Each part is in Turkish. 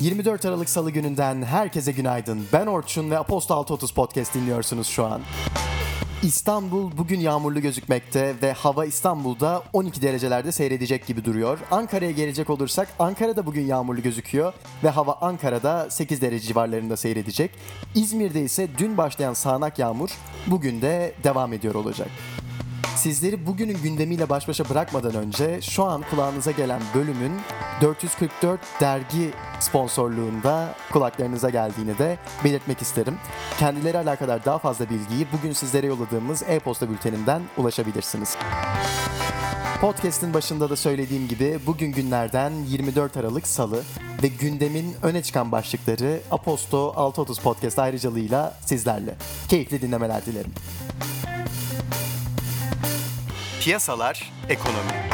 24 Aralık Salı gününden herkese günaydın. Ben Orçun ve Aposto 630 Podcast dinliyorsunuz şu an. İstanbul bugün yağmurlu gözükmekte ve hava İstanbul'da 12 derecelerde seyredecek gibi duruyor. Ankara'ya gelecek olursak Ankara'da bugün yağmurlu gözüküyor ve hava Ankara'da 8 derece civarlarında seyredecek. İzmir'de ise dün başlayan sağanak yağmur bugün de devam ediyor olacak. Sizleri bugünün gündemiyle baş başa bırakmadan önce şu an kulağınıza gelen bölümün 444 dergi sponsorluğunda kulaklarınıza geldiğini de belirtmek isterim. Kendileri alakadar daha fazla bilgiyi bugün sizlere yolladığımız e-posta bülteninden ulaşabilirsiniz. Podcast'in başında da söylediğim gibi bugün günlerden 24 Aralık Salı ve gündemin öne çıkan başlıkları Aposto 630 Podcast ayrıcalığıyla sizlerle. Keyifli dinlemeler dilerim. Piyasalar, ekonomi.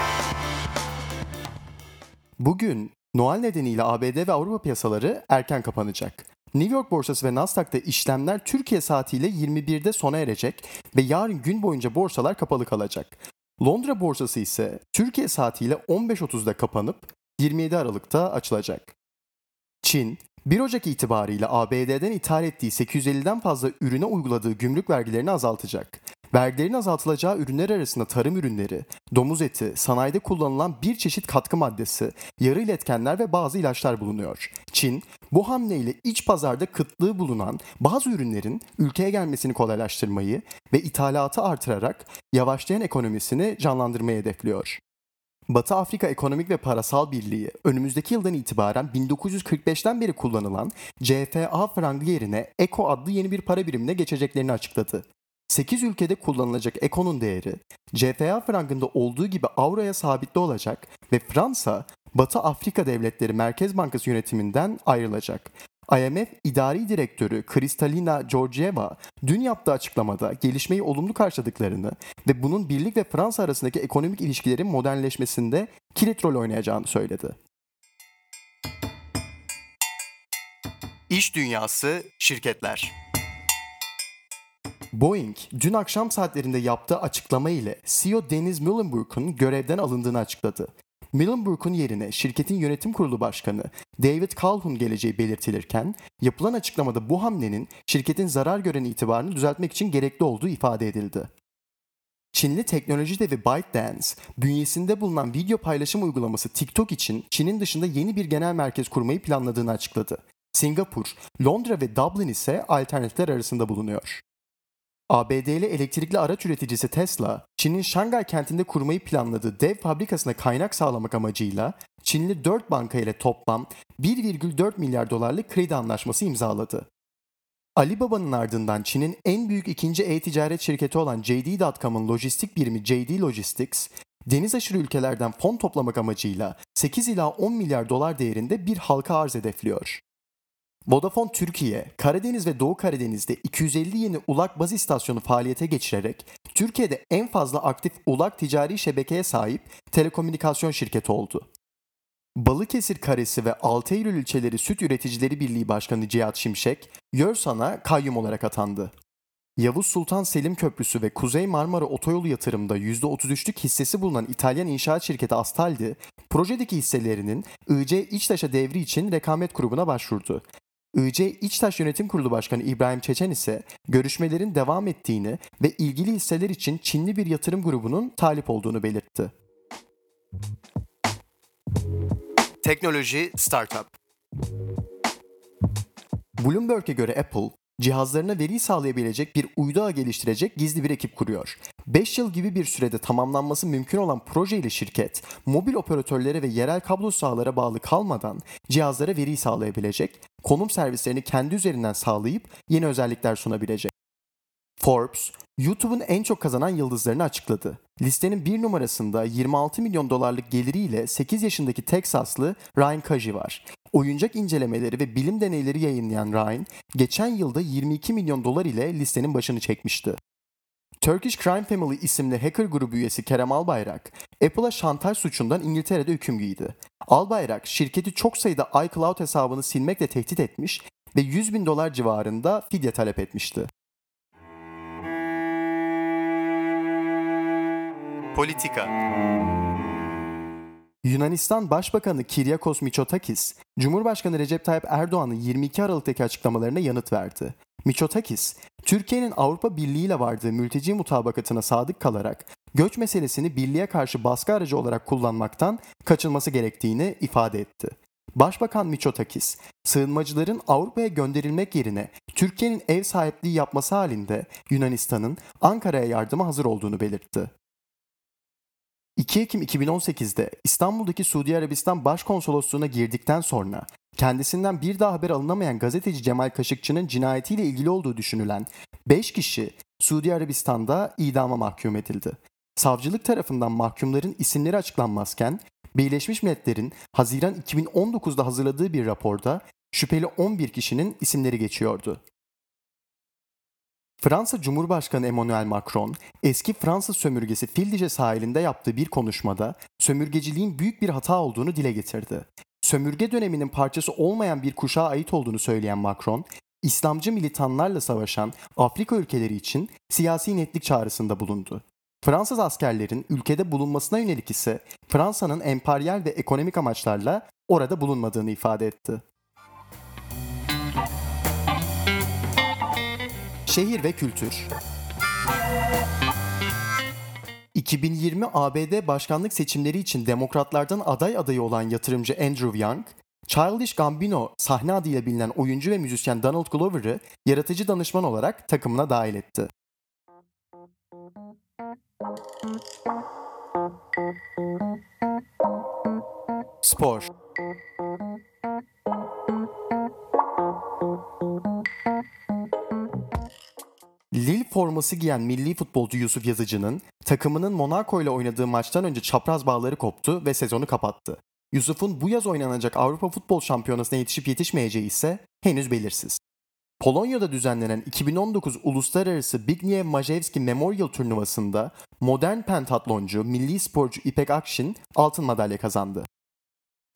Bugün Noel nedeniyle ABD ve Avrupa piyasaları erken kapanacak. New York borsası ve Nasdaq'ta işlemler Türkiye saatiyle 21'de sona erecek ve yarın gün boyunca borsalar kapalı kalacak. Londra borsası ise Türkiye saatiyle 15.30'da kapanıp 27 Aralık'ta açılacak. Çin, 1 Ocak itibariyle ABD'den ithal ettiği 850'den fazla ürüne uyguladığı gümrük vergilerini azaltacak. Vergilerin azaltılacağı ürünler arasında tarım ürünleri, domuz eti, sanayide kullanılan bir çeşit katkı maddesi, yarı iletkenler ve bazı ilaçlar bulunuyor. Çin, bu hamleyle iç pazarda kıtlığı bulunan bazı ürünlerin ülkeye gelmesini kolaylaştırmayı ve ithalatı artırarak yavaşlayan ekonomisini canlandırmayı hedefliyor. Batı Afrika Ekonomik ve Parasal Birliği önümüzdeki yıldan itibaren 1945'ten beri kullanılan CFA frangı yerine ECO adlı yeni bir para birimine geçeceklerini açıkladı. 8 ülkede kullanılacak Eko'nun değeri CFA frangında olduğu gibi avroya sabitli olacak ve Fransa Batı Afrika Devletleri Merkez Bankası yönetiminden ayrılacak. IMF İdari Direktörü Kristalina Georgieva dün yaptığı açıklamada gelişmeyi olumlu karşıladıklarını ve bunun birlik ve Fransa arasındaki ekonomik ilişkilerin modernleşmesinde kilit rol oynayacağını söyledi. İş Dünyası Şirketler Boeing dün akşam saatlerinde yaptığı açıklama ile CEO Deniz Muhlenberg'un görevden alındığını açıkladı. Muhlenberg'un yerine şirketin yönetim kurulu başkanı David Calhoun geleceği belirtilirken yapılan açıklamada bu hamlenin şirketin zarar gören itibarını düzeltmek için gerekli olduğu ifade edildi. Çinli teknoloji devi ByteDance, bünyesinde bulunan video paylaşım uygulaması TikTok için Çin'in dışında yeni bir genel merkez kurmayı planladığını açıkladı. Singapur, Londra ve Dublin ise alternatifler arasında bulunuyor. ABD'li elektrikli araç üreticisi Tesla, Çin'in Şangay kentinde kurmayı planladığı dev fabrikasına kaynak sağlamak amacıyla Çinli 4 banka ile toplam 1,4 milyar dolarlık kredi anlaşması imzaladı. Alibaba'nın ardından Çin'in en büyük ikinci e-ticaret şirketi olan JD.com'un lojistik birimi JD Logistics, deniz aşırı ülkelerden fon toplamak amacıyla 8 ila 10 milyar dolar değerinde bir halka arz hedefliyor. Vodafone Türkiye, Karadeniz ve Doğu Karadeniz'de 250 yeni ulak baz istasyonu faaliyete geçirerek Türkiye'de en fazla aktif ulak ticari şebekeye sahip telekomünikasyon şirketi oldu. Balıkesir Karesi ve Altıyerül ilçeleri Süt Üreticileri Birliği Başkanı Cihat Şimşek, YÖRSAN'a kayyum olarak atandı. Yavuz Sultan Selim Köprüsü ve Kuzey Marmara Otoyolu yatırımda %33'lük hissesi bulunan İtalyan inşaat şirketi Astaldi, projedeki hisselerinin IC İçtaş'a devri için rekamet grubuna başvurdu. IC İçtaş Yönetim Kurulu Başkanı İbrahim Çeçen ise görüşmelerin devam ettiğini ve ilgili hisseler için Çinli bir yatırım grubunun talip olduğunu belirtti. Teknoloji Startup Bloomberg'e göre Apple, cihazlarına veri sağlayabilecek bir uydu ağı geliştirecek gizli bir ekip kuruyor. 5 yıl gibi bir sürede tamamlanması mümkün olan proje ile şirket, mobil operatörlere ve yerel kablo sahalara bağlı kalmadan cihazlara veri sağlayabilecek, konum servislerini kendi üzerinden sağlayıp yeni özellikler sunabilecek. Forbes, YouTube'un en çok kazanan yıldızlarını açıkladı. Listenin bir numarasında 26 milyon dolarlık geliriyle 8 yaşındaki Teksaslı Ryan Kaji var. Oyuncak incelemeleri ve bilim deneyleri yayınlayan Ryan, geçen yılda 22 milyon dolar ile listenin başını çekmişti. Turkish Crime Family isimli hacker grubu üyesi Kerem Albayrak, Apple'a şantaj suçundan İngiltere'de hüküm giydi. Albayrak, şirketi çok sayıda iCloud hesabını silmekle tehdit etmiş ve 100 bin dolar civarında fidye talep etmişti. Politika Yunanistan Başbakanı Kiryakos Mitsotakis, Cumhurbaşkanı Recep Tayyip Erdoğan'ın 22 Aralık'taki açıklamalarına yanıt verdi. Mitsotakis, Türkiye'nin Avrupa Birliği ile vardığı mülteci mutabakatına sadık kalarak göç meselesini birliğe karşı baskı aracı olarak kullanmaktan kaçınması gerektiğini ifade etti. Başbakan Mitsotakis, sığınmacıların Avrupa'ya gönderilmek yerine Türkiye'nin ev sahipliği yapması halinde Yunanistan'ın Ankara'ya yardıma hazır olduğunu belirtti. 2 Ekim 2018'de İstanbul'daki Suudi Arabistan Başkonsolosluğu'na girdikten sonra kendisinden bir daha haber alınamayan gazeteci Cemal Kaşıkçı'nın cinayetiyle ilgili olduğu düşünülen 5 kişi Suudi Arabistan'da idama mahkum edildi. Savcılık tarafından mahkumların isimleri açıklanmazken Birleşmiş Milletler'in Haziran 2019'da hazırladığı bir raporda şüpheli 11 kişinin isimleri geçiyordu. Fransa Cumhurbaşkanı Emmanuel Macron, eski Fransız sömürgesi Fildice sahilinde yaptığı bir konuşmada sömürgeciliğin büyük bir hata olduğunu dile getirdi. Sömürge döneminin parçası olmayan bir kuşağa ait olduğunu söyleyen Macron, İslamcı militanlarla savaşan Afrika ülkeleri için siyasi netlik çağrısında bulundu. Fransız askerlerin ülkede bulunmasına yönelik ise Fransa'nın emperyal ve ekonomik amaçlarla orada bulunmadığını ifade etti. Şehir ve kültür 2020 ABD başkanlık seçimleri için demokratlardan aday adayı olan yatırımcı Andrew Young, Childish Gambino sahne adıyla bilinen oyuncu ve müzisyen Donald Glover'ı yaratıcı danışman olarak takımına dahil etti. Spor Lille forması giyen milli futbolcu Yusuf Yazıcı'nın takımının Monaco ile oynadığı maçtan önce çapraz bağları koptu ve sezonu kapattı. Yusuf'un bu yaz oynanacak Avrupa Futbol Şampiyonası'na yetişip yetişmeyeceği ise henüz belirsiz. Polonya'da düzenlenen 2019 Uluslararası Zbigniew Majewski Memorial Turnuvası'nda modern pentatloncu, milli sporcu İpek Akşin altın madalya kazandı.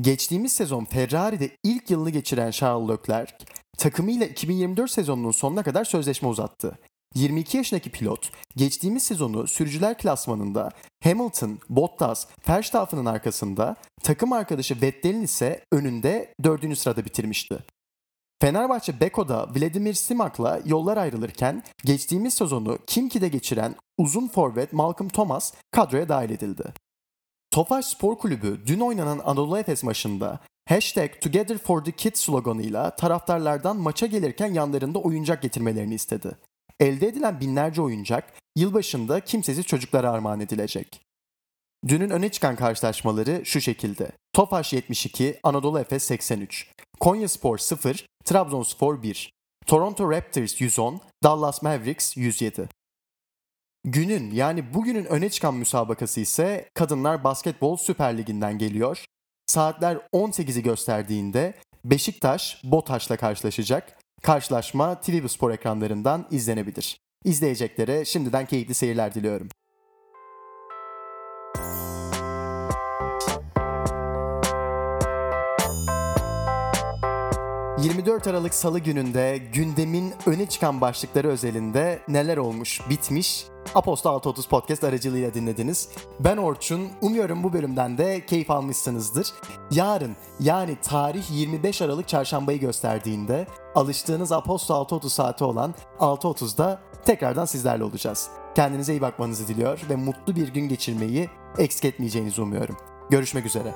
Geçtiğimiz sezon Ferrari'de ilk yılını geçiren Charles Leclerc, takımıyla 2024 sezonunun sonuna kadar sözleşme uzattı. 22 yaşındaki pilot geçtiğimiz sezonu sürücüler klasmanında Hamilton, Bottas, Verstappen'ın arkasında, takım arkadaşı Vettel'in ise önünde 4. sırada bitirmişti. Fenerbahçe Beko'da Vladimir Simak'la yollar ayrılırken geçtiğimiz sezonu Kimki'de geçiren uzun forvet Malcolm Thomas kadroya dahil edildi. Tofaş Spor Kulübü dün oynanan Anadolu Efes maçında Hashtag Together for the Kids sloganıyla taraftarlardan maça gelirken yanlarında oyuncak getirmelerini istedi. Elde edilen binlerce oyuncak yılbaşında kimsesiz çocuklara armağan edilecek. Dünün öne çıkan karşılaşmaları şu şekilde. Tofaş 72, Anadolu Efes 83. Konya Spor 0, Trabzonspor 1. Toronto Raptors 110, Dallas Mavericks 107. Günün yani bugünün öne çıkan müsabakası ise Kadınlar Basketbol Süper Ligi'nden geliyor. Saatler 18'i gösterdiğinde Beşiktaş Botaş'la karşılaşacak. Karşılaşma TV Spor ekranlarından izlenebilir. İzleyeceklere şimdiden keyifli seyirler diliyorum. 24 Aralık Salı gününde gündemin öne çıkan başlıkları özelinde neler olmuş, bitmiş Aposto 630 Podcast aracılığıyla dinlediniz. Ben Orçun. Umuyorum bu bölümden de keyif almışsınızdır. Yarın yani tarih 25 Aralık çarşambayı gösterdiğinde alıştığınız Aposto 630 saati olan 6.30'da tekrardan sizlerle olacağız. Kendinize iyi bakmanızı diliyor ve mutlu bir gün geçirmeyi eksik etmeyeceğinizi umuyorum. Görüşmek üzere.